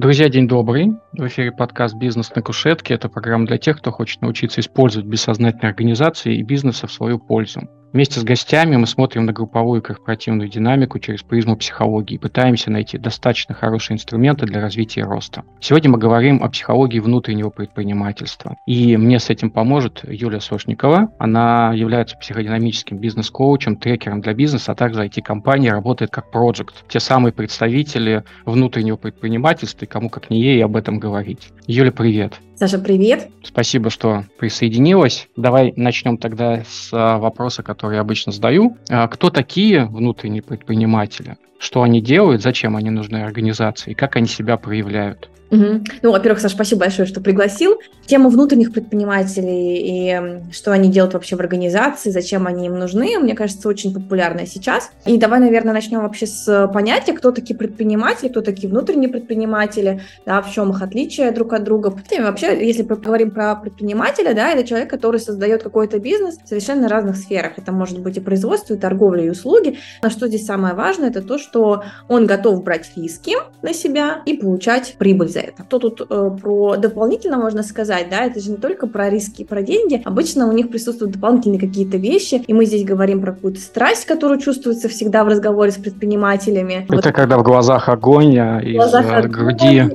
Друзья, день добрый. В эфире подкаст «Бизнес на кушетке». Это программа для тех, кто хочет научиться использовать бессознательные организации и бизнеса в свою пользу. Вместе с гостями мы смотрим на групповую и корпоративную динамику через призму психологии и пытаемся найти достаточно хорошие инструменты для развития роста. Сегодня мы говорим о психологии внутреннего предпринимательства. И мне с этим поможет Юлия Сошникова. Она является психодинамическим бизнес-коучем, трекером для бизнеса, а также IT-компании, работает как проект. Те самые представители внутреннего предпринимательства, и кому как не ей об этом говорить. Юля, привет. Саша, привет. Спасибо, что присоединилась. Давай начнем тогда с а, вопроса, который я обычно задаю. А, кто такие внутренние предприниматели? Что они делают, зачем они нужны организации, как они себя проявляют? Угу. Ну, во-первых, Саша, спасибо большое, что пригласил. Тему внутренних предпринимателей и что они делают вообще в организации, зачем они им нужны, мне кажется, очень популярная сейчас. И давай, наверное, начнем вообще с понятия, кто такие предприниматели, кто такие внутренние предприниматели, да, в чем их отличие друг от друга. И вообще, если поговорим про предпринимателя, да, это человек, который создает какой-то бизнес в совершенно разных сферах. Это может быть и производство, и торговля, и услуги. Но что здесь самое важное, это то, что он готов брать риски на себя и получать прибыль за это. Что тут э, про дополнительно можно сказать, да, это же не только про риски, про деньги. Обычно у них присутствуют дополнительные какие-то вещи, и мы здесь говорим про какую-то страсть, которую чувствуется всегда в разговоре с предпринимателями. Это вот. когда в глазах огонь, а из глазах груди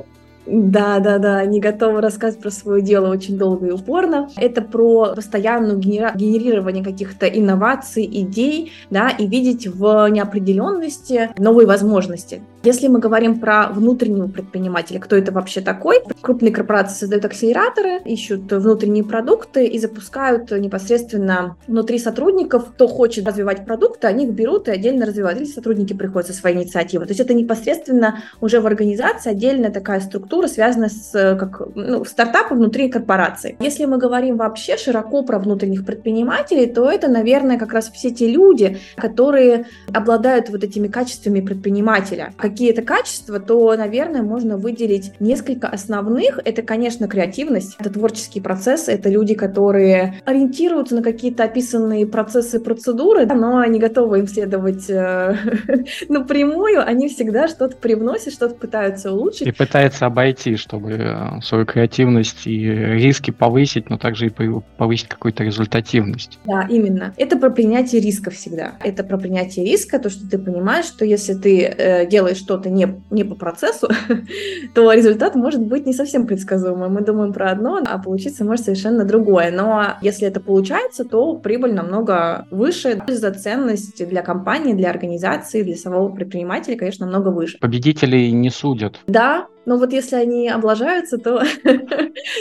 да, да, да, они готовы рассказывать про свое дело очень долго и упорно. Это про постоянное генера- генерирование каких-то инноваций, идей, да, и видеть в неопределенности новые возможности. Если мы говорим про внутреннего предпринимателя, кто это вообще такой? Крупные корпорации создают акселераторы, ищут внутренние продукты и запускают непосредственно внутри сотрудников, кто хочет развивать продукты, они их берут и отдельно развивают. Или сотрудники приходят со своей инициативой. То есть это непосредственно уже в организации отдельная такая структура, структура связана с как, ну, стартапом внутри корпорации. Если мы говорим вообще широко про внутренних предпринимателей, то это, наверное, как раз все те люди, которые обладают вот этими качествами предпринимателя. Какие это качества, то, наверное, можно выделить несколько основных. Это, конечно, креативность, это творческий процесс, это люди, которые ориентируются на какие-то описанные процессы, процедуры, но они готовы им следовать э, напрямую, они всегда что-то привносят, что-то пытаются улучшить. И пытаются обойти пройти, чтобы э, свою креативность и риски повысить, но также и повысить какую-то результативность. Да, именно. Это про принятие риска всегда. Это про принятие риска, то, что ты понимаешь, что если ты э, делаешь что-то не, не по процессу, то результат может быть не совсем предсказуемым. Мы думаем про одно, а получиться может совершенно другое. Но если это получается, то прибыль намного выше, за ценность для компании, для организации, для самого предпринимателя, конечно, намного выше. Победителей не судят. Да, но вот если они облажаются, то...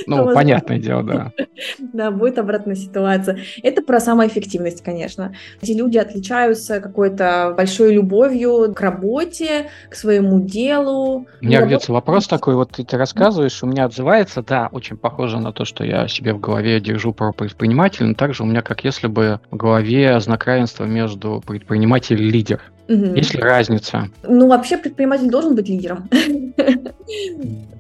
Ну, понятное дело, да. Да, будет обратная ситуация. Это про самоэффективность, конечно. Эти люди отличаются какой-то большой любовью к работе, к своему делу. У меня где-то вопрос такой, вот ты рассказываешь, у меня отзывается, да, очень похоже на то, что я себе в голове держу про предпринимателя, но также у меня как если бы в голове знак равенства между предприниматель и лидер. Угу. Есть ли разница? Ну, вообще предприниматель должен быть лидером.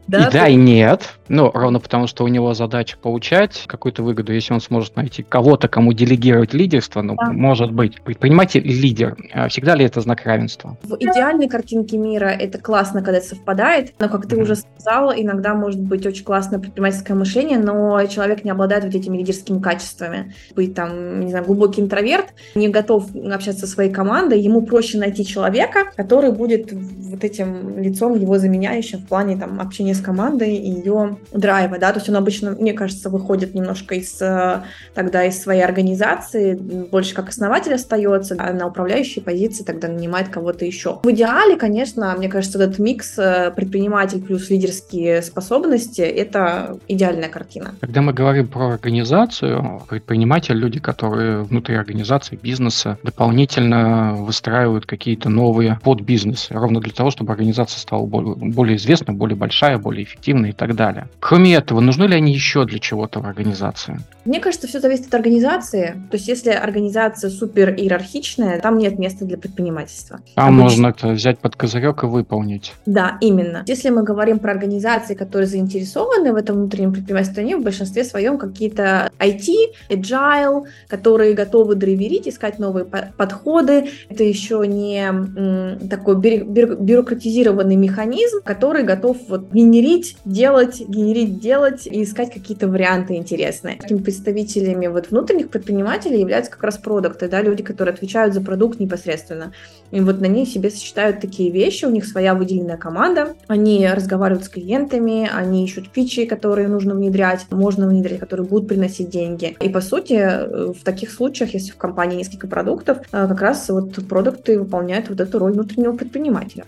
Да, и да, и нет. Ну, ровно потому, что у него задача получать какую-то выгоду, если он сможет найти кого-то, кому делегировать лидерство, ну, да. может быть. Предприниматель лидер. А всегда ли это знак равенства? В идеальной картинке мира это классно, когда это совпадает, но, как ты mm-hmm. уже сказала, иногда может быть очень классное предпринимательское мышление, но человек не обладает вот этими лидерскими качествами. Быть там, не знаю, глубокий интроверт, не готов общаться со своей командой, ему проще найти человека, который будет вот этим лицом его заменяющим в плане там общения с командой и ее драйва, да, то есть он обычно, мне кажется, выходит немножко из э, тогда из своей организации, больше как основатель остается, а на управляющей позиции тогда нанимает кого-то еще. В идеале, конечно, мне кажется, этот микс э, предприниматель плюс лидерские способности — это идеальная картина. Когда мы говорим про организацию, предприниматель — люди, которые внутри организации, бизнеса дополнительно выстраивают какие-то новые подбизнесы, ровно для того, чтобы организация стала более, более известной, более большая, более эффективной и так далее. Кроме этого, нужны ли они еще для чего-то в организации? Мне кажется, все зависит от организации. То есть, если организация супер иерархичная, там нет места для предпринимательства. А Обычно... можно это взять под козырек и выполнить. Да, именно. Если мы говорим про организации, которые заинтересованы в этом внутреннем предпринимательстве, они в большинстве своем какие-то IT, agile, которые готовы драйверить, искать новые подходы. Это еще не такой бюрократизированный механизм, который готов вот генерить, делать, генерить, делать и искать какие-то варианты интересные. Такими представителями вот внутренних предпринимателей являются как раз продукты, да, люди, которые отвечают за продукт непосредственно. И вот на них себе сочетают такие вещи, у них своя выделенная команда, они разговаривают с клиентами, они ищут фичи, которые нужно внедрять, можно внедрять, которые будут приносить деньги. И по сути, э, в таких случаях, если в компании несколько продуктов, э, как раз вот продукты выполняют вот эту роль внутреннего предпринимателя.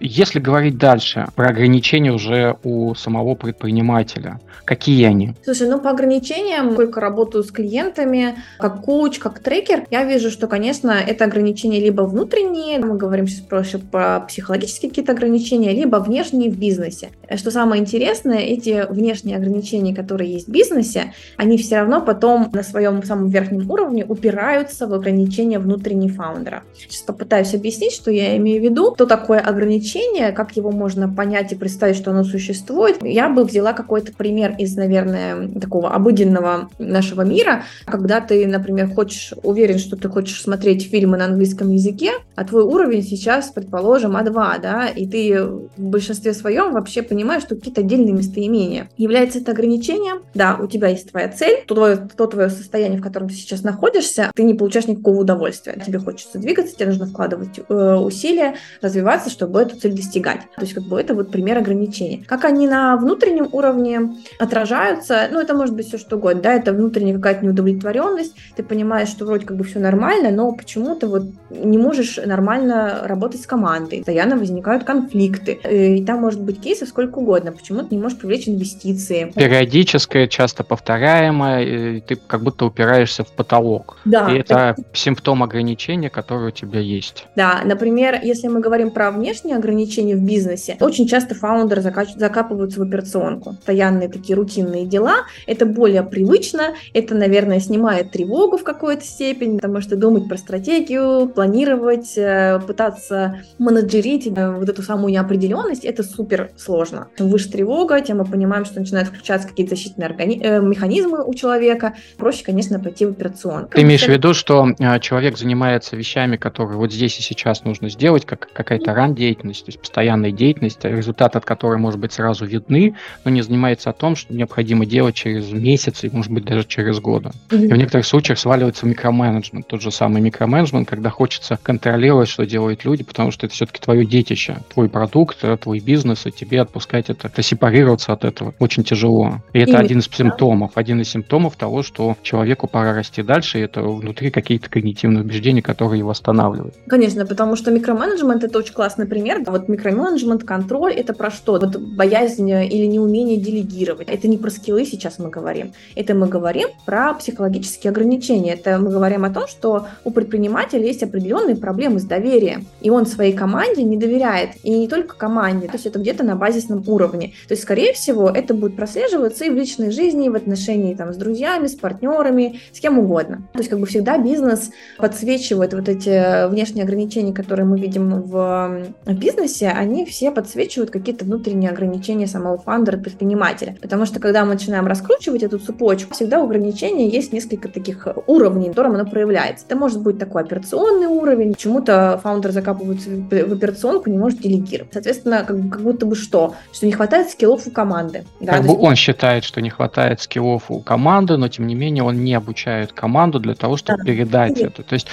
Если говорить дальше про ограничения уже у самого предпринимателя, какие они? Слушай, ну по ограничениям, сколько работаю с клиентами, как коуч, как трекер, я вижу, что, конечно, это ограничения либо внутренние, мы говорим сейчас проще про психологические какие-то ограничения, либо внешние в бизнесе. Что самое интересное, эти внешние ограничения, которые есть в бизнесе, они все равно потом на своем самом верхнем уровне упираются в ограничения внутреннего фаундера. Сейчас попытаюсь объяснить, что я имею в виду, что такое ограничение ограничение, как его можно понять и представить, что оно существует, я бы взяла какой-то пример из, наверное, такого обыденного нашего мира, когда ты, например, хочешь, уверен, что ты хочешь смотреть фильмы на английском языке, а твой уровень сейчас, предположим, А2, да, и ты в большинстве своем вообще понимаешь, что какие-то отдельные местоимения. Является это ограничением? Да, у тебя есть твоя цель, то твое, то твое состояние, в котором ты сейчас находишься, ты не получаешь никакого удовольствия. Тебе хочется двигаться, тебе нужно вкладывать э, усилия, развиваться, чтобы эту цель достигать. То есть как бы это вот пример ограничений. Как они на внутреннем уровне отражаются, ну это может быть все что угодно, да, это внутренняя какая-то неудовлетворенность, ты понимаешь, что вроде как бы все нормально, но почему-то вот не можешь нормально работать с командой, постоянно возникают конфликты, э, и там может быть кейсов сколько угодно, почему ты не можешь привлечь инвестиции. Периодическое, часто повторяемое, ты как будто упираешься в потолок. Да. И это, это симптом ограничения, который у тебя есть. Да, например, если мы говорим про внешние ограничения, ограничений в бизнесе. Очень часто фаундеры закапываются в операционку. Постоянные такие рутинные дела. Это более привычно, это, наверное, снимает тревогу в какой-то степени, потому что думать про стратегию, планировать, э, пытаться менеджерить э, вот эту самую неопределенность, это супер сложно. Чем выше тревога, тем мы понимаем, что начинают включаться какие-то защитные органи- э, механизмы у человека. Проще, конечно, пойти в операционку. Ты имеешь в виду, что человек занимается вещами, которые вот здесь и сейчас нужно сделать, как какая-то ран-деятельность, деятельность, то есть постоянная деятельность, результаты от которой, может быть, сразу видны, но не занимается о том, что необходимо делать через месяцы, может быть, даже через годы. Mm-hmm. И в некоторых случаях сваливается микроменеджмент, тот же самый микроменеджмент, когда хочется контролировать, что делают люди, потому что это все-таки твое детище, твой продукт, э, твой бизнес, и тебе отпускать это, это сепарироваться от этого очень тяжело. И это и один из симптомов, один из симптомов того, что человеку пора расти дальше, и это внутри какие-то когнитивные убеждения, которые его останавливают. Конечно, потому что микроменеджмент это очень классный пример, вот микроменеджмент, контроль — это про что? Вот боязнь или неумение делегировать. Это не про скиллы сейчас мы говорим. Это мы говорим про психологические ограничения. Это мы говорим о том, что у предпринимателя есть определенные проблемы с доверием. И он своей команде не доверяет. И не только команде. То есть это где-то на базисном уровне. То есть, скорее всего, это будет прослеживаться и в личной жизни, и в отношении там, с друзьями, с партнерами, с кем угодно. То есть как бы всегда бизнес подсвечивает вот эти внешние ограничения, которые мы видим в бизнесе, бизнесе, они все подсвечивают какие-то внутренние ограничения самого фаундера, предпринимателя. Потому что когда мы начинаем раскручивать эту цепочку, всегда у ограничения есть несколько таких уровней, в котором оно проявляется. Это может быть такой операционный уровень, почему-то фаундер закапывается в операционку, не может делегировать. Соответственно, как, как будто бы что? Что не хватает скиллов у команды. Да? Как бы есть... он считает, что не хватает скиллов у команды, но тем не менее он не обучает команду для того, чтобы да. передать это. То есть,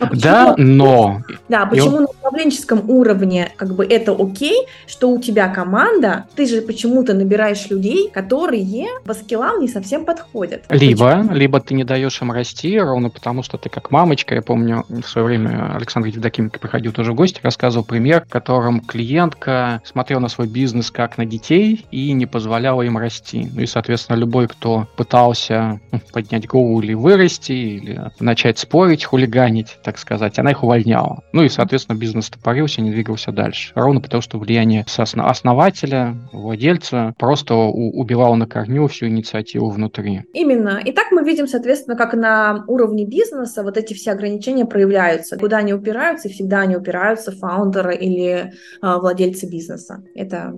а да, но... Да, почему он... на управленческом уровне как бы это окей, что у тебя команда, ты же почему-то набираешь людей, которые по скиллам не совсем подходят. Либо, Почему? либо ты не даешь им расти, ровно потому что ты как мамочка, я помню, в свое время Александр Евдокименко приходил тоже в гости, рассказывал пример, в котором клиентка смотрела на свой бизнес как на детей и не позволяла им расти. Ну и, соответственно, любой, кто пытался ну, поднять голову или вырасти, или начать спорить, хулиганить, так сказать, она их увольняла. Ну и, соответственно, бизнес топорился, не двигался дальше. Ровно потому, что влияние основателя, владельца просто убивало на корню всю инициативу внутри. Именно. И так мы видим, соответственно, как на уровне бизнеса вот эти все ограничения проявляются. Куда они упираются, и всегда они упираются фаундеры или э, владельцы бизнеса. Это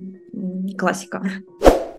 классика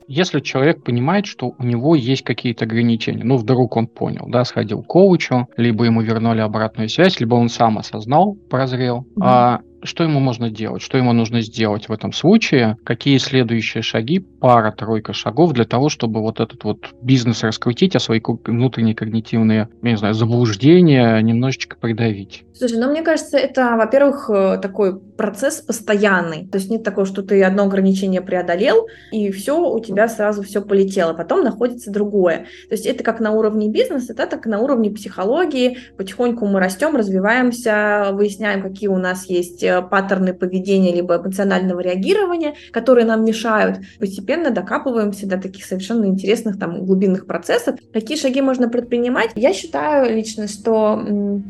если человек понимает, что у него есть какие-то ограничения, ну, вдруг он понял, да, сходил к коучу, либо ему вернули обратную связь, либо он сам осознал, прозрел, mm-hmm. а что ему можно делать, что ему нужно сделать в этом случае, какие следующие шаги, пара-тройка шагов для того, чтобы вот этот вот бизнес раскрутить, а свои внутренние когнитивные, я не знаю, заблуждения немножечко придавить. Слушай, ну мне кажется, это, во-первых, э, такой процесс постоянный. То есть нет такого, что ты одно ограничение преодолел, и все, у тебя сразу все полетело. Потом находится другое. То есть это как на уровне бизнеса, да, так на уровне психологии. Потихоньку мы растем, развиваемся, выясняем, какие у нас есть паттерны поведения либо эмоционального реагирования, которые нам мешают. Постепенно докапываемся до таких совершенно интересных там глубинных процессов. Какие шаги можно предпринимать? Я считаю лично, что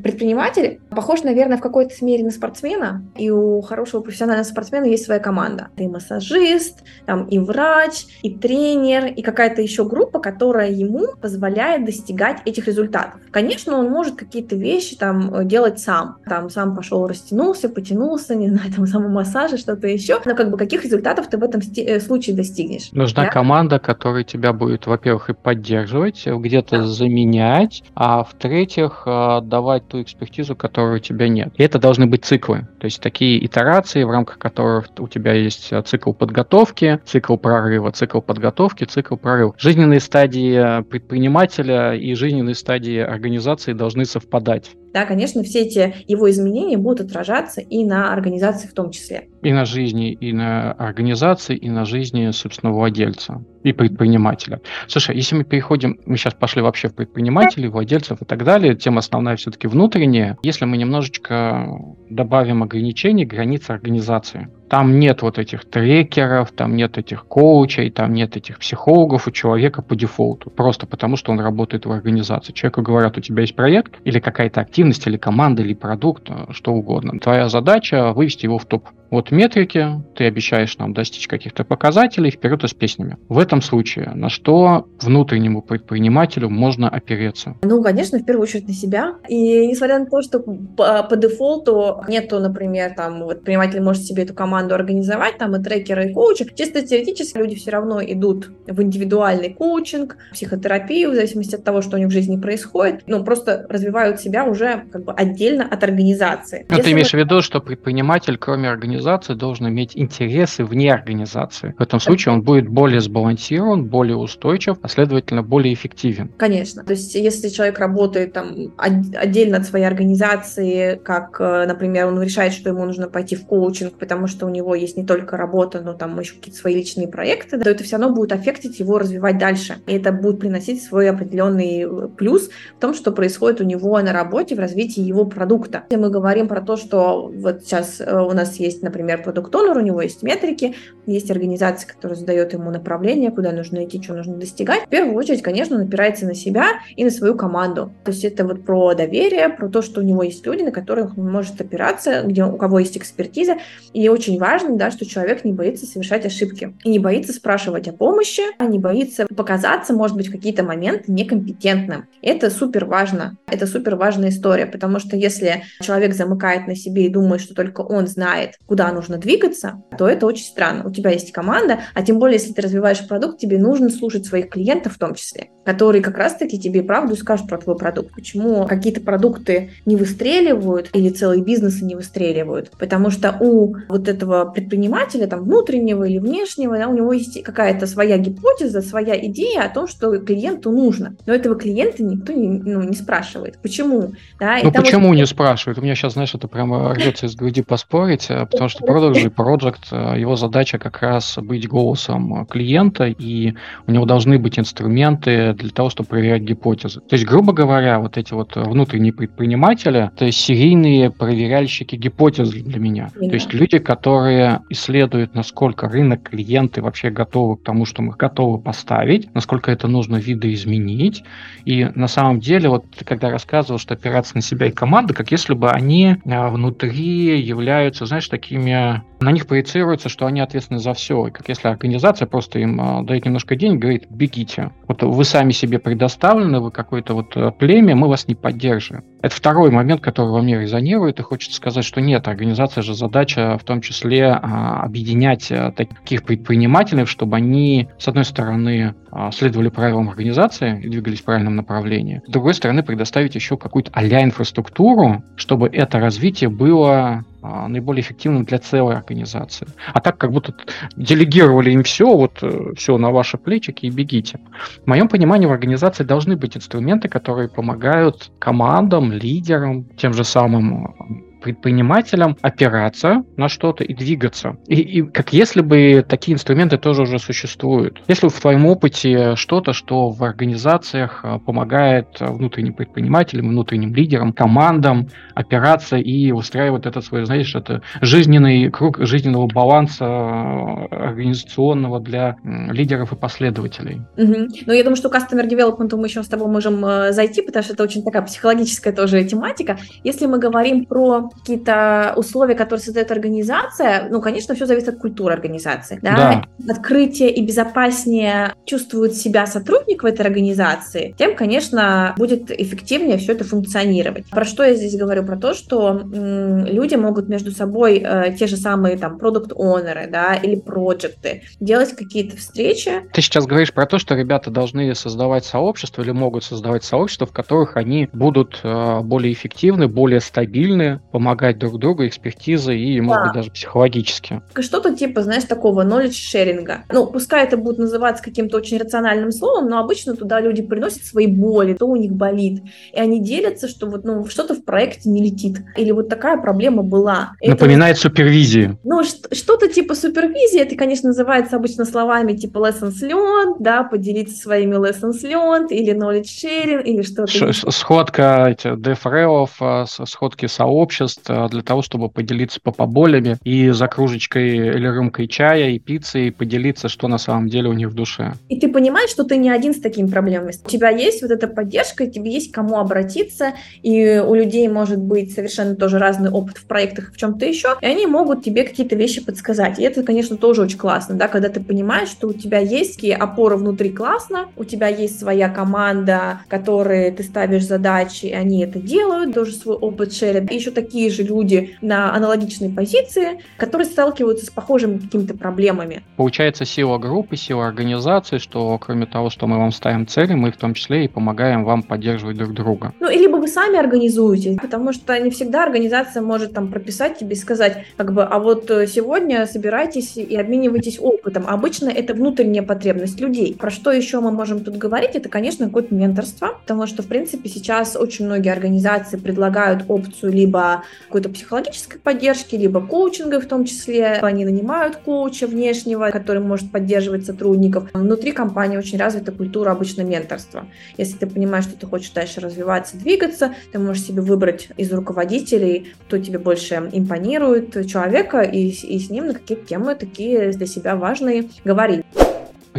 предприниматель похож, наверное, в какой-то мере на спортсмена, и у хорошего профессионального спортсмена есть своя команда. Ты массажист, там и врач, и тренер, и какая-то еще группа, которая ему позволяет достигать этих результатов. Конечно, он может какие-то вещи там делать сам. Там сам пошел, растянулся, потянулся, не знаю, там самомассажи, что-то еще. Но как бы каких результатов ты в этом э, случае достигнешь? Нужна да? команда, которая тебя будет, во-первых, и поддерживать, где-то да. заменять, а в-третьих, э, давать ту экспертизу, которой у тебя нет. И это должны быть циклы, то есть такие итерации, в рамках которых у тебя есть э, цикл подготовки, цикл прорыва, цикл подготовки, цикл прорыва. Жизненные стадии предпринимателя и жизненные стадии организации должны совпадать. Да, конечно, все эти его изменения будут отражаться и на организации в том числе. И на жизни, и на организации, и на жизни, собственно, владельца и предпринимателя. Слушай, если мы переходим, мы сейчас пошли вообще в предпринимателей, владельцев и так далее, тема основная все-таки внутренняя. Если мы немножечко добавим ограничений, границ организации, там нет вот этих трекеров, там нет этих коучей, там нет этих психологов у человека по дефолту. Просто потому, что он работает в организации. Человеку говорят, у тебя есть проект, или какая-то активность, или команда, или продукт, э, что угодно. Твоя задача вывести его в топ. Вот метрики, ты обещаешь нам достичь каких-то показателей, вперед и с песнями. В этом случае на что внутреннему предпринимателю можно опереться? Ну, конечно, в первую очередь на себя. И несмотря на то, что по, по дефолту нету, например, там, вот предприниматель может себе эту команду организовать, там и трекеры, и коучи, чисто теоретически люди все равно идут в индивидуальный коучинг, психотерапию, в зависимости от того, что у них в жизни происходит, ну, просто развивают себя уже как бы отдельно от организации. Ну, ты имеешь мы... в виду, что предприниматель, кроме организации, организации должен иметь интересы вне организации. В этом случае он будет более сбалансирован, более устойчив, а следовательно более эффективен. Конечно. То есть если человек работает там отдельно от своей организации, как, э, например, он решает, что ему нужно пойти в коучинг, потому что у него есть не только работа, но там еще какие-то свои личные проекты, то это все равно будет аффектить его развивать дальше. И это будет приносить свой определенный э, плюс в том, что происходит у него на работе в развитии его продукта. Если мы говорим про то, что вот сейчас э, у нас есть, например, продукт у него есть метрики, есть организация, которая задает ему направление, куда нужно идти, что нужно достигать. В первую очередь, конечно, он опирается на себя и на свою команду. То есть это вот про доверие, про то, что у него есть люди, на которых он может опираться, где у кого есть экспертиза. И очень важно, да, что человек не боится совершать ошибки и не боится спрашивать о помощи, а не боится показаться, может быть, в какие-то моменты некомпетентным. Это супер важно. Это супер важная история, потому что если человек замыкает на себе и думает, что только он знает, куда куда нужно двигаться, то это очень странно. У тебя есть команда, а тем более, если ты развиваешь продукт, тебе нужно слушать своих клиентов в том числе, которые как раз-таки тебе правду скажут про твой продукт. Почему какие-то продукты не выстреливают или целые бизнесы не выстреливают? Потому что у вот этого предпринимателя, там, внутреннего или внешнего, да, у него есть какая-то своя гипотеза, своя идея о том, что клиенту нужно. Но этого клиента никто не, ну, не спрашивает. Почему? Да? Ну, почему вот... не спрашивают? У меня сейчас, знаешь, это прямо рвется из груди поспорить, а потому что Product Project, э, его задача как раз быть голосом клиента, и у него должны быть инструменты для того, чтобы проверять гипотезы. То есть, грубо говоря, вот эти вот внутренние предприниматели, то есть серийные проверяльщики гипотез для меня. Yeah. То есть люди, которые исследуют, насколько рынок, клиенты вообще готовы к тому, что мы готовы поставить, насколько это нужно видоизменить. И на самом деле, вот ты когда рассказывал, что опираться на себя и команды, как если бы они э, внутри являются, знаешь, такими такими, на них проецируется, что они ответственны за все. И как если организация просто им э, дает немножко денег, говорит, бегите. Вот вы сами себе предоставлены, вы какое-то вот э, племя, мы вас не поддержим. Это второй момент, который во мне резонирует, и хочется сказать, что нет, организация же задача в том числе а, объединять а, таких предпринимателей, чтобы они, с одной стороны, а, следовали правилам организации и двигались в правильном направлении, с другой стороны, предоставить еще какую-то а инфраструктуру, чтобы это развитие было а, наиболее эффективным для целой организации. А так как будто делегировали им все, вот э, все на ваши плечики и бегите. В моем понимании в организации должны быть инструменты, которые помогают командам, лидерам, тем же самым предпринимателям опираться на что-то и двигаться. И, и как если бы такие инструменты тоже уже существуют. Если в твоем опыте что-то, что в организациях а, помогает внутренним предпринимателям, внутренним лидерам, командам опираться и устраивать этот свой, знаешь, это жизненный круг жизненного баланса а, организационного для лидеров и последователей. Угу. Ну, я думаю, что Customer Development мы еще с тобой можем э, зайти, потому что это очень такая психологическая тоже тематика. Если мы говорим про какие-то условия, которые создает организация, ну, конечно, все зависит от культуры организации. Да? да. Открытие и безопаснее чувствует себя сотрудник в этой организации, тем, конечно, будет эффективнее все это функционировать. Про что я здесь говорю? Про то, что м, люди могут между собой э, те же самые там продукт-онеры, да, или проекты делать какие-то встречи. Ты сейчас говоришь про то, что ребята должны создавать сообщество или могут создавать сообщества, в которых они будут э, более эффективны, более стабильны, помогать друг другу экспертизой и, может да. быть, даже психологически. Что-то типа, знаешь, такого knowledge шеринга. Ну, пускай это будет называться каким-то очень рациональным словом, но обычно туда люди приносят свои боли, то у них болит. И они делятся, что вот ну, что-то в проекте не летит. Или вот такая проблема была. Напоминает это... супервизию. Ну, что-то типа супервизии, это, конечно, называется обычно словами типа lessons learned, да, поделиться своими lessons learned, или knowledge sharing, или что-то. Сходка эти, дефреов, а, сходки сообществ, мест для того, чтобы поделиться по поболями и за кружечкой или рюмкой чая и пиццы и поделиться, что на самом деле у них в душе. И ты понимаешь, что ты не один с такими проблемами. У тебя есть вот эта поддержка, тебе есть кому обратиться, и у людей может быть совершенно тоже разный опыт в проектах, в чем-то еще, и они могут тебе какие-то вещи подсказать. И это, конечно, тоже очень классно, да, когда ты понимаешь, что у тебя есть такие опоры внутри классно, у тебя есть своя команда, которые ты ставишь задачи, и они это делают, тоже свой опыт шерят. И еще такие такие же люди на аналогичной позиции, которые сталкиваются с похожими какими-то проблемами. Получается сила группы, сила организации, что кроме того, что мы вам ставим цели, мы в том числе и помогаем вам поддерживать друг друга. Ну, и либо вы сами организуете, потому что не всегда организация может там прописать тебе и сказать, как бы, а вот э, сегодня собирайтесь и обменивайтесь опытом. Обычно это внутренняя потребность людей. Про что еще мы можем тут говорить? Это, конечно, какое-то менторство, потому что, в принципе, сейчас очень многие организации предлагают опцию либо какой-то психологической поддержки, либо коучинга в том числе. Они нанимают коуча внешнего, который может поддерживать сотрудников. Внутри компании очень развита культура обычно менторства. Если ты понимаешь, что ты хочешь дальше развиваться, двигаться, ты можешь себе выбрать из руководителей, кто тебе больше импонирует человека, и, и с ним на какие-то темы такие для себя важные говорить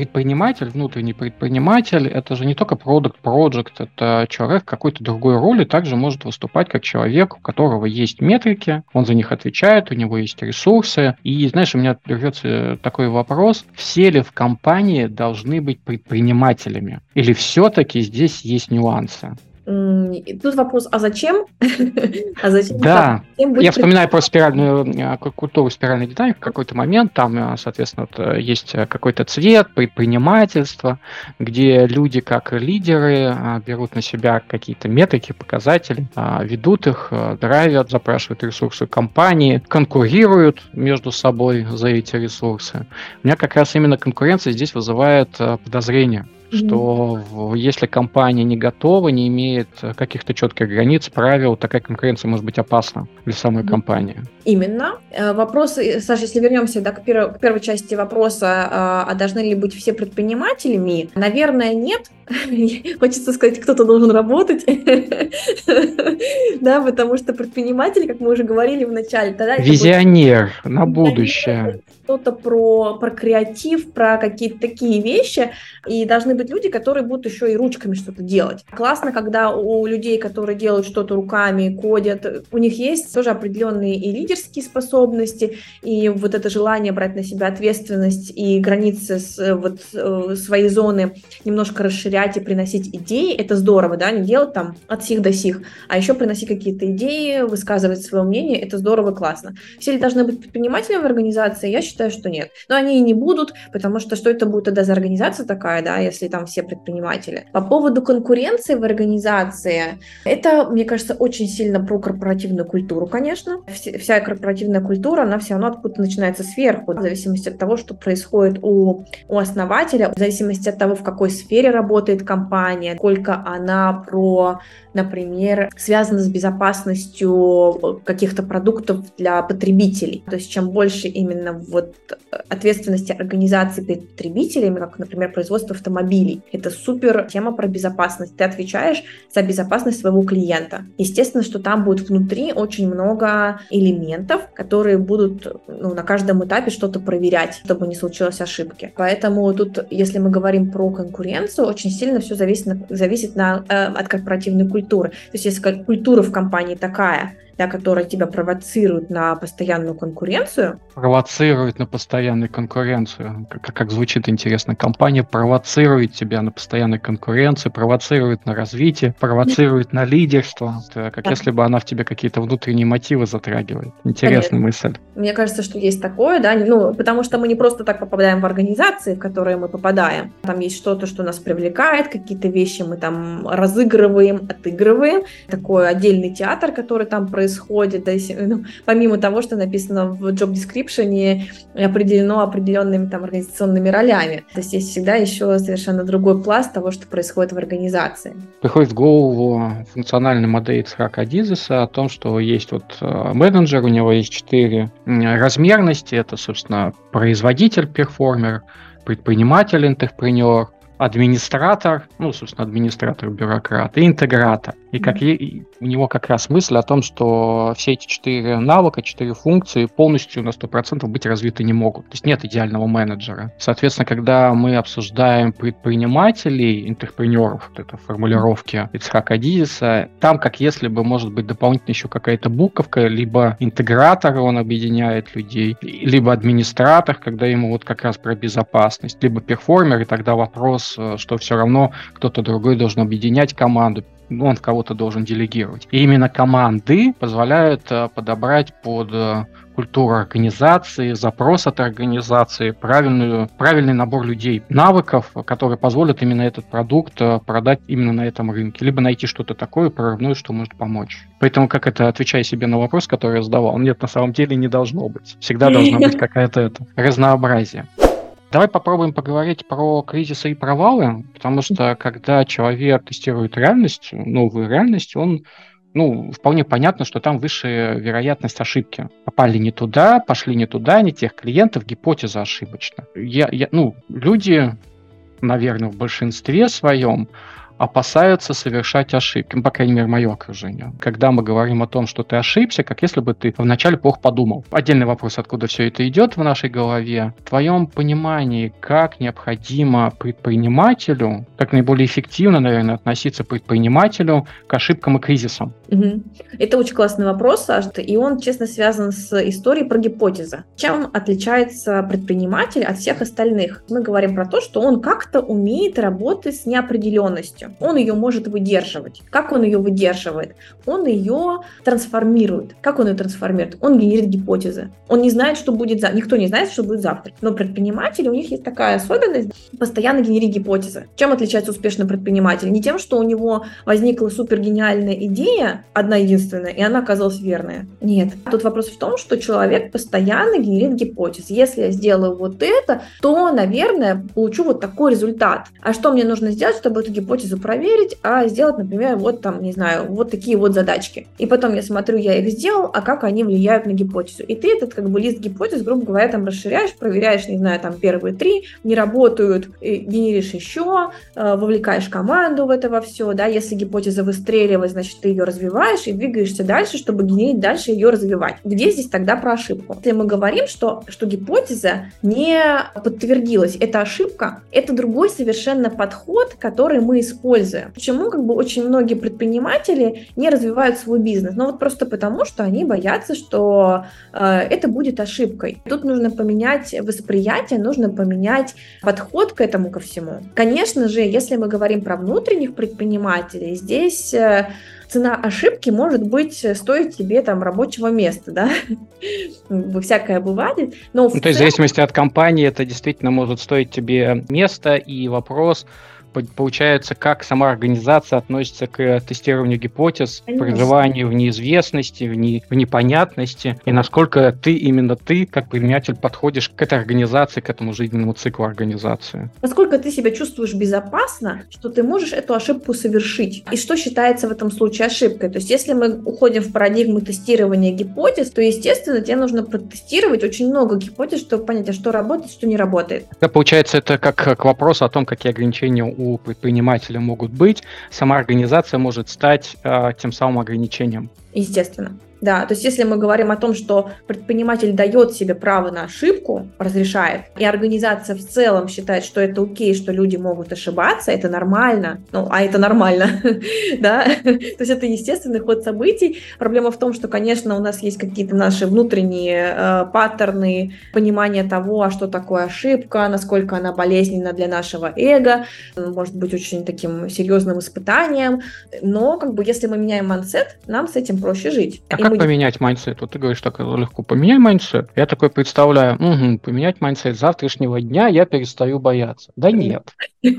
предприниматель, внутренний предприниматель, это же не только продукт, project, это человек какой-то другой роли также может выступать как человек, у которого есть метрики, он за них отвечает, у него есть ресурсы. И, знаешь, у меня рвется такой вопрос, все ли в компании должны быть предпринимателями? Или все-таки здесь есть нюансы? Тут вопрос, а зачем? а зачем? Да, я вспоминаю про спиральную э, культуру спиральной динамики в какой-то момент, там, э, соответственно, э, есть какой-то цвет, предпринимательство, где люди как лидеры берут на себя какие-то метрики, показатели, ведут их, драйвят, запрашивают ресурсы компании, конкурируют между собой за эти ресурсы. У меня как раз именно конкуренция здесь вызывает подозрение что mm-hmm. если компания не готова, не имеет каких-то четких границ, правил, такая конкуренция может быть опасна для самой mm-hmm. компании. Именно. Э, вопрос, э, Саша, если вернемся да, к, перв- к первой части вопроса, а, а должны ли быть все предпринимателями? Наверное, нет. Хочется сказать, кто-то должен работать. Да, потому что предприниматель, как мы уже говорили в начале, тогда... Визионер на будущее что-то про, про креатив, про какие-то такие вещи, и должны быть люди, которые будут еще и ручками что-то делать. Классно, когда у людей, которые делают что-то руками, кодят, у них есть тоже определенные и лидерские способности, и вот это желание брать на себя ответственность и границы с, вот, э, своей зоны немножко расширять и приносить идеи, это здорово, да, не делать там от сих до сих, а еще приносить какие-то идеи, высказывать свое мнение, это здорово, классно. Все ли должны быть предпринимателями в организации? Я считаю, что нет. Но они и не будут, потому что что это будет тогда за организация такая, да, если там все предприниматели. По поводу конкуренции в организации, это, мне кажется, очень сильно про корпоративную культуру, конечно. Вся корпоративная культура, она все равно откуда-то начинается сверху, в зависимости от того, что происходит у, у основателя, в зависимости от того, в какой сфере работает компания, сколько она про например, связано с безопасностью каких-то продуктов для потребителей. То есть чем больше именно вот ответственности организации перед потребителями, как, например, производство автомобилей, это супер тема про безопасность. Ты отвечаешь за безопасность своего клиента. Естественно, что там будет внутри очень много элементов, которые будут ну, на каждом этапе что-то проверять, чтобы не случилось ошибки. Поэтому тут, если мы говорим про конкуренцию, очень сильно все зависит, зависит на, э, от корпоративной культуры. То есть если культура в компании такая, да, которая тебя провоцирует на постоянную конкуренцию. Провоцирует на постоянную конкуренцию. Как, как звучит интересно. Компания провоцирует тебя на постоянную конкуренцию, провоцирует на развитие, провоцирует на лидерство. Это как да. если бы она в тебе какие-то внутренние мотивы затрагивает. Интересная Конечно. мысль. Мне кажется, что есть такое, да, ну, потому что мы не просто так попадаем в организации, в которые мы попадаем. Там есть что-то, что нас привлекает, какие-то вещи мы там разыгрываем, отыгрываем. Такой отдельный театр, который там происходит происходит, да, если, ну, помимо того, что написано в job description, определено определенными там организационными ролями. То есть есть всегда еще совершенно другой пласт того, что происходит в организации. Приходит в голову функциональная модель Ицхака Дизеса о том, что есть вот э, менеджер, у него есть четыре размерности. Это, собственно, производитель, перформер, предприниматель, интерпренер, администратор, ну, собственно, администратор-бюрократ и интегратор. И как и, у него как раз мысль о том, что все эти четыре навыка, четыре функции полностью на 100% быть развиты не могут. То есть нет идеального менеджера. Соответственно, когда мы обсуждаем предпринимателей, интерпренеров, вот это формулировки Ицхака Дизиса, там как если бы может быть дополнительно еще какая-то буковка, либо интегратор, он объединяет людей, либо администратор, когда ему вот как раз про безопасность, либо перформер, и тогда вопрос, э, что все равно кто-то другой должен объединять команду, он кого-то должен делегировать. И именно команды позволяют э, подобрать под э, культуру организации, запрос от организации, правильную, правильный набор людей, навыков, которые позволят именно этот продукт продать именно на этом рынке, либо найти что-то такое прорывное, что может помочь. Поэтому, как это, отвечая себе на вопрос, который я задавал, нет, на самом деле не должно быть. Всегда должно быть какая-то это разнообразие. Давай попробуем поговорить про кризисы и провалы, потому что когда человек тестирует реальность, новую реальность, он ну, вполне понятно, что там высшая вероятность ошибки. Попали не туда, пошли не туда, не тех клиентов, гипотеза ошибочна. Я, я, ну, люди, наверное, в большинстве своем опасаются совершать ошибки. Ну, по крайней мере, мое окружение. Когда мы говорим о том, что ты ошибся, как если бы ты вначале плохо подумал. Отдельный вопрос, откуда все это идет в нашей голове. В твоем понимании, как необходимо предпринимателю, как наиболее эффективно, наверное, относиться предпринимателю к ошибкам и кризисам? Угу. Это очень классный вопрос, и он, честно, связан с историей про гипотезы. Чем отличается предприниматель от всех остальных? Мы говорим про то, что он как-то умеет работать с неопределенностью он ее может выдерживать. Как он ее выдерживает? Он ее трансформирует. Как он ее трансформирует? Он генерит гипотезы. Он не знает, что будет завтра. Никто не знает, что будет завтра. Но предприниматели, у них есть такая особенность постоянно генерить гипотезы. Чем отличается успешный предприниматель? Не тем, что у него возникла супер гениальная идея, одна единственная, и она оказалась верная. Нет. Тут вопрос в том, что человек постоянно генерит гипотезы. Если я сделаю вот это, то, наверное, получу вот такой результат. А что мне нужно сделать, чтобы эту гипотезу проверить, а сделать, например, вот там, не знаю, вот такие вот задачки. И потом я смотрю, я их сделал, а как они влияют на гипотезу. И ты этот как бы лист гипотез, грубо говоря, там расширяешь, проверяешь, не знаю, там первые три, не работают, генеришь еще, э, вовлекаешь команду в это во все, да, если гипотеза выстреливает, значит, ты ее развиваешь и двигаешься дальше, чтобы генерить дальше ее развивать. Где здесь тогда про ошибку? Если мы говорим, что, что гипотеза не подтвердилась, это ошибка, это другой совершенно подход, который мы используем используя. Почему как бы очень многие предприниматели не развивают свой бизнес? Ну вот просто потому, что они боятся, что э, это будет ошибкой. Тут нужно поменять восприятие, нужно поменять подход к этому ко всему. Конечно же, если мы говорим про внутренних предпринимателей, здесь э, цена ошибки может быть стоить тебе там рабочего места, да, всякое бывает. Но ну, то есть в зависимости от компании это действительно может стоить тебе место и вопрос, получается, как сама организация относится к тестированию гипотез, Конечно. проживанию в неизвестности, в, не, в непонятности, и насколько ты, именно ты, как применяtelь, подходишь к этой организации, к этому жизненному циклу организации. Насколько ты себя чувствуешь безопасно, что ты можешь эту ошибку совершить, и что считается в этом случае ошибкой. То есть, если мы уходим в парадигму тестирования гипотез, то, естественно, тебе нужно протестировать очень много гипотез, чтобы понять, а что работает, что не работает. Да, получается, это как к вопросу о том, какие ограничения у предпринимателя могут быть, сама организация может стать э, тем самым ограничением. Естественно. Да, то есть если мы говорим о том, что предприниматель дает себе право на ошибку, разрешает, и организация в целом считает, что это окей, что люди могут ошибаться, это нормально, ну, а это нормально, да, то есть это естественный ход событий. Проблема в том, что, конечно, у нас есть какие-то наши внутренние э, паттерны, понимание того, а что такое ошибка, насколько она болезненна для нашего эго, может быть очень таким серьезным испытанием, но как бы если мы меняем mindset, нам с этим проще жить. А как поменять mindset? Вот ты говоришь так легко, поменяй mindset. Я такой представляю, угу, поменять mindset завтрашнего дня я перестаю бояться. Да нет.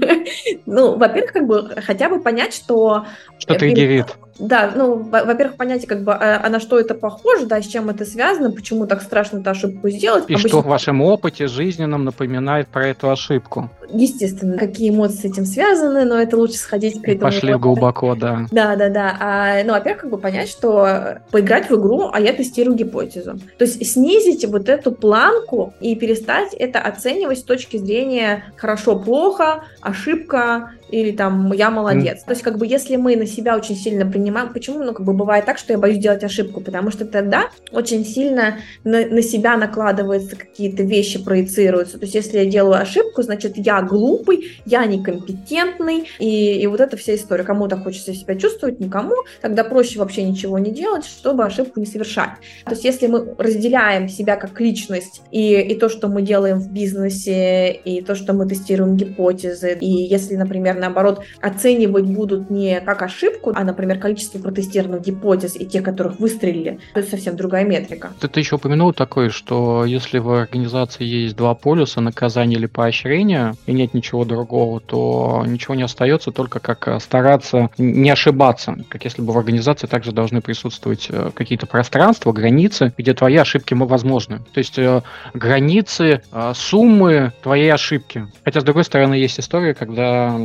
Ну, во-первых, как бы хотя бы понять, что... Что триггерит. Да, ну, во-первых, понять, как бы, а, а на что это похоже, да, с чем это связано, почему так страшно эту ошибку сделать. И Обычно... что в вашем опыте жизненном напоминает про эту ошибку? Естественно, какие эмоции с этим связаны, но это лучше сходить к этому. Пошли глубоко, да. Да, да, да. А, ну, во-первых, как бы понять, что поиграть в игру, а я тестирую гипотезу. То есть снизить вот эту планку и перестать это оценивать с точки зрения хорошо-плохо, ошибка или там я молодец. Mm. То есть как бы если мы на себя очень сильно принимаем, почему, ну как бы бывает так, что я боюсь делать ошибку, потому что тогда очень сильно на, на себя накладываются какие-то вещи, проецируются. То есть если я делаю ошибку, значит я глупый, я некомпетентный, и, и вот эта вся история. Кому-то хочется себя чувствовать, никому, тогда проще вообще ничего не делать, чтобы ошибку не совершать. То есть если мы разделяем себя как личность и, и то, что мы делаем в бизнесе, и то, что мы тестируем гипотезы, и если, например, наоборот, оценивать будут не как ошибку, а, например, количество протестированных гипотез и тех, которых выстрелили. Это совсем другая метрика. Ты, ты еще упомянул такое, что если в организации есть два полюса, наказание или поощрение, и нет ничего другого, то ничего не остается, только как э, стараться не ошибаться. Как если бы в организации также должны присутствовать э, какие-то пространства, границы, где твои ошибки возможны. То есть э, границы, суммы твоей ошибки. Хотя, с другой стороны, есть история, когда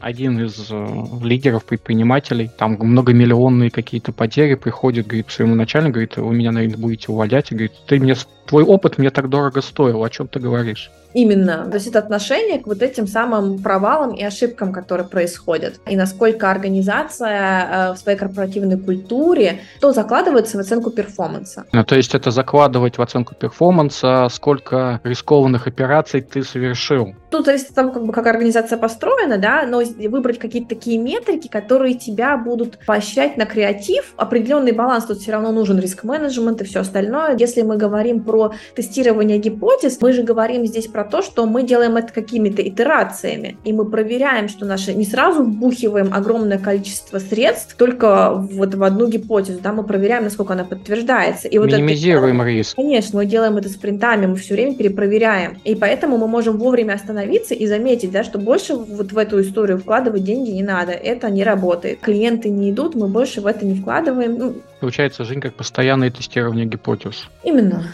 один из э, лидеров предпринимателей, там многомиллионные какие-то потери, приходит, говорит, своему начальнику, говорит, вы меня, наверное, будете увольнять, и говорит, ты мне, твой опыт мне так дорого стоил, о чем ты говоришь? Именно. То есть это отношение к вот этим самым провалам и ошибкам, которые происходят. И насколько организация э, в своей корпоративной культуре, то закладывается в оценку перформанса. Ну, то есть это закладывать в оценку перформанса, сколько рискованных операций ты совершил. Тут зависит от того, как, бы, как организация построена, да, но выбрать какие-то такие метрики, которые тебя будут поощрять на креатив. Определенный баланс тут все равно нужен, риск-менеджмент и все остальное. Если мы говорим про тестирование гипотез, мы же говорим здесь про то, что мы делаем это какими-то итерациями, и мы проверяем, что наши... Не сразу вбухиваем огромное количество средств только вот в одну гипотезу, да, мы проверяем, насколько она подтверждается. И вот Минимизируем это... риск. Конечно, мы делаем это спринтами, мы все время перепроверяем. И поэтому мы можем вовремя остановиться остановиться и заметить, да, что больше вот в эту историю вкладывать деньги не надо, это не работает. Клиенты не идут, мы больше в это не вкладываем. Ну, Получается, жизнь как постоянное тестирование гипотез. Именно.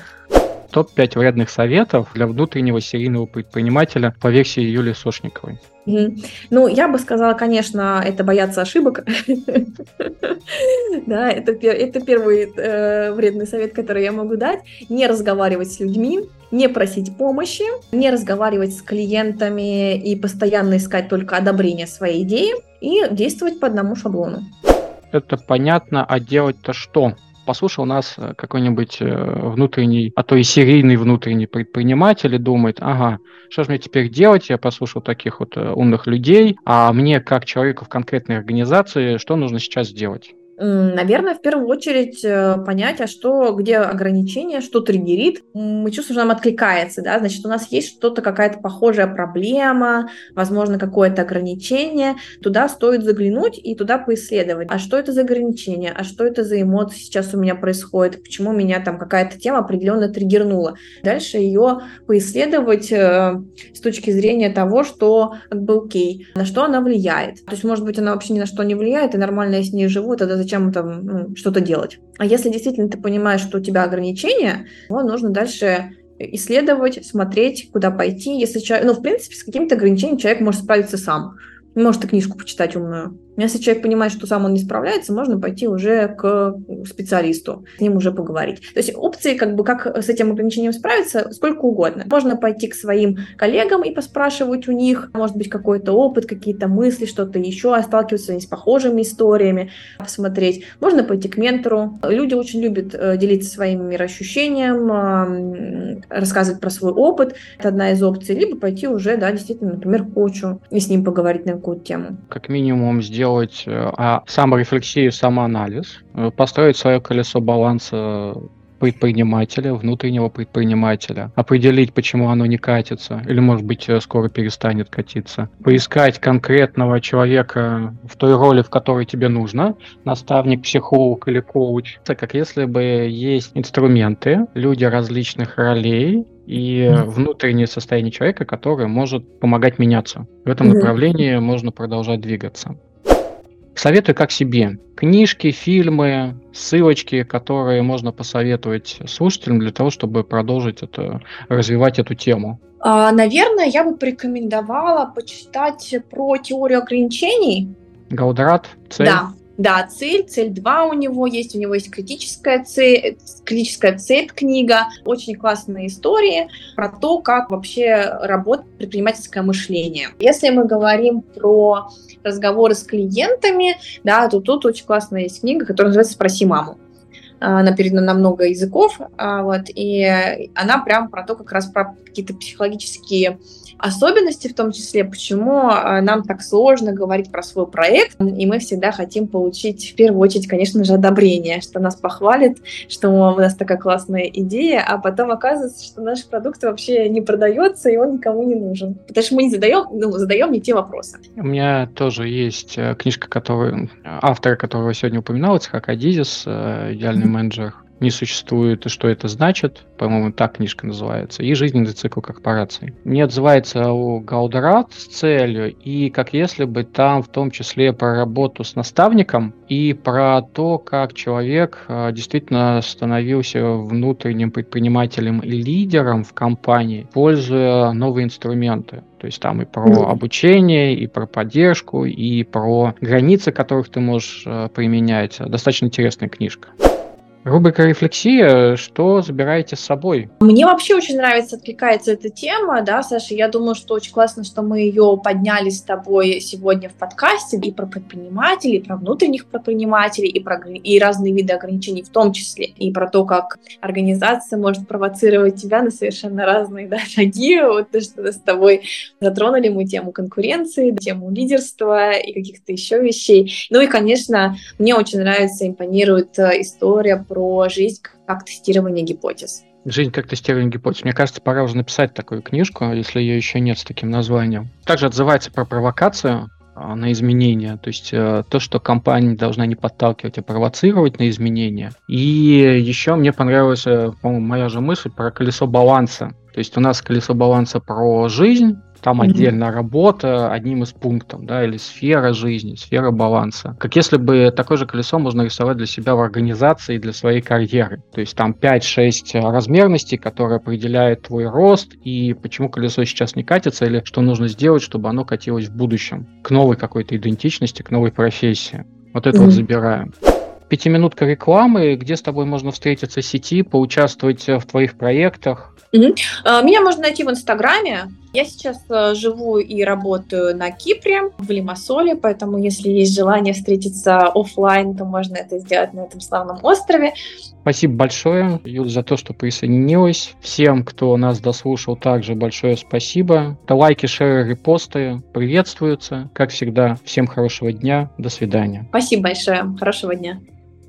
Топ-5 вредных советов для внутреннего серийного предпринимателя по версии Юлии Сошниковой. Ну, я бы сказала, конечно, это бояться ошибок. Да, это, это первый э, вредный совет, который я могу дать. Не разговаривать с людьми, не просить помощи, не разговаривать с клиентами и постоянно искать только одобрение своей идеи и действовать по одному шаблону. Это понятно, а делать-то что? Послушал нас э, какой-нибудь э, внутренний, а то и серийный внутренний предприниматель и думает, ага, что же мне теперь делать? Я послушал таких вот э, умных людей, а мне, как человеку в конкретной организации, что нужно сейчас сделать? Наверное, в первую очередь э, понять, а что, где ограничения, что триггерит. Мы чувствуем, что нам откликается, да, значит, у нас есть что-то, какая-то похожая проблема, возможно, какое-то ограничение. Туда стоит заглянуть и туда поисследовать. А что это за ограничение? А что это за эмоции сейчас у меня происходит? Почему меня там какая-то тема определенно триггернула? Дальше ее поисследовать э, с точки зрения того, что как бы окей, на что она влияет. То есть, может быть, она вообще ни на что не влияет, и нормально я с ней живу, тогда зачем там ну, что-то делать. А если действительно ты понимаешь, что у тебя ограничения, то нужно дальше исследовать, смотреть, куда пойти. Если человек, ну, в принципе, с какими-то ограничениями человек может справиться сам. Может и книжку почитать умную. Если человек понимает, что сам он не справляется, можно пойти уже к специалисту, с ним уже поговорить. То есть опции, как бы, как с этим ограничением справиться, сколько угодно. Можно пойти к своим коллегам и поспрашивать у них, может быть, какой-то опыт, какие-то мысли, что-то еще, а сталкиваться с похожими историями, посмотреть. Можно пойти к ментору. Люди очень любят э, делиться своим мироощущением, рассказывать про свой опыт. Это одна из опций. Либо пойти уже, да, действительно, например, к коучу и с ним поговорить на какую-то тему. Как минимум сделать делать э, а, саморефлексию, самоанализ, э, построить свое колесо баланса предпринимателя, внутреннего предпринимателя, определить, почему оно не катится, или, может быть, э, скоро перестанет катиться, поискать конкретного человека в той роли, в которой тебе нужно, наставник, психолог или коуч. Это как если бы есть инструменты, люди различных ролей, и внутреннее состояние человека, которое может помогать меняться. В этом направлении можно продолжать двигаться. Советую как себе. Книжки, фильмы, ссылочки, которые можно посоветовать слушателям для того, чтобы продолжить это, развивать эту тему. А, наверное, я бы порекомендовала почитать про теорию ограничений. Гаудерат, цель. Да, да, цель, цель 2 у него есть, у него есть критическая цель, критическая цель книга, очень классные истории про то, как вообще работает предпринимательское мышление. Если мы говорим про разговоры с клиентами, да, то тут очень классная есть книга, которая называется «Спроси маму». Она передана на много языков, а, вот, и она прям про то, как раз про какие-то психологические особенности в том числе, почему а, нам так сложно говорить про свой проект, и мы всегда хотим получить в первую очередь, конечно же, одобрение, что нас похвалит, что у нас такая классная идея, а потом оказывается, что наш продукт вообще не продается, и он никому не нужен. Потому что мы не задаем, ну, задаем не те вопросы. У меня тоже есть э, книжка, которую автора, которого сегодня упоминал, Ицхак Адизис, э, «Идеальный менеджер не существует и что это значит, по-моему, так книжка называется, и жизненный цикл корпораций. Мне отзывается о Гаудерат с целью, и как если бы там в том числе про работу с наставником и про то, как человек а, действительно становился внутренним предпринимателем и лидером в компании, пользуя новые инструменты. То есть там и про обучение, и про поддержку, и про границы, которых ты можешь а, применять. Достаточно интересная книжка. Рубрика «Рефлексия». Что забираете с собой? Мне вообще очень нравится, откликается эта тема, да, Саша, я думаю, что очень классно, что мы ее подняли с тобой сегодня в подкасте и про предпринимателей, и про внутренних предпринимателей, и про и разные виды ограничений в том числе, и про то, как организация может провоцировать тебя на совершенно разные да, шаги. Вот то, что с тобой затронули мы тему конкуренции, тему лидерства и каких-то еще вещей. Ну и, конечно, мне очень нравится, импонирует э, история жизнь как тестирование гипотез. Жизнь как тестирование гипотез. Мне кажется, пора уже написать такую книжку, если ее еще нет с таким названием. Также отзывается про провокацию а, на изменения, то есть э, то, что компания должна не подталкивать, а провоцировать на изменения. И еще мне понравилась, э, по-моему, моя же мысль про колесо баланса. То есть у нас колесо баланса про жизнь, там mm-hmm. отдельно работа одним из пунктов, да, или сфера жизни, сфера баланса. Как если бы такое же колесо можно рисовать для себя в организации, для своей карьеры. То есть там 5-6 размерностей, которые определяют твой рост и почему колесо сейчас не катится, или что нужно сделать, чтобы оно катилось в будущем. К новой какой-то идентичности, к новой профессии. Вот это mm-hmm. вот забираем пятиминутка рекламы, где с тобой можно встретиться в сети, поучаствовать в твоих проектах. Угу. Меня можно найти в Инстаграме. Я сейчас э, живу и работаю на Кипре, в Лимассоле, поэтому если есть желание встретиться офлайн, то можно это сделать на этом славном острове. Спасибо большое, Юль, за то, что присоединилась. Всем, кто нас дослушал, также большое спасибо. Лайки, шеры, репосты приветствуются. Как всегда, всем хорошего дня. До свидания. Спасибо большое. Хорошего дня.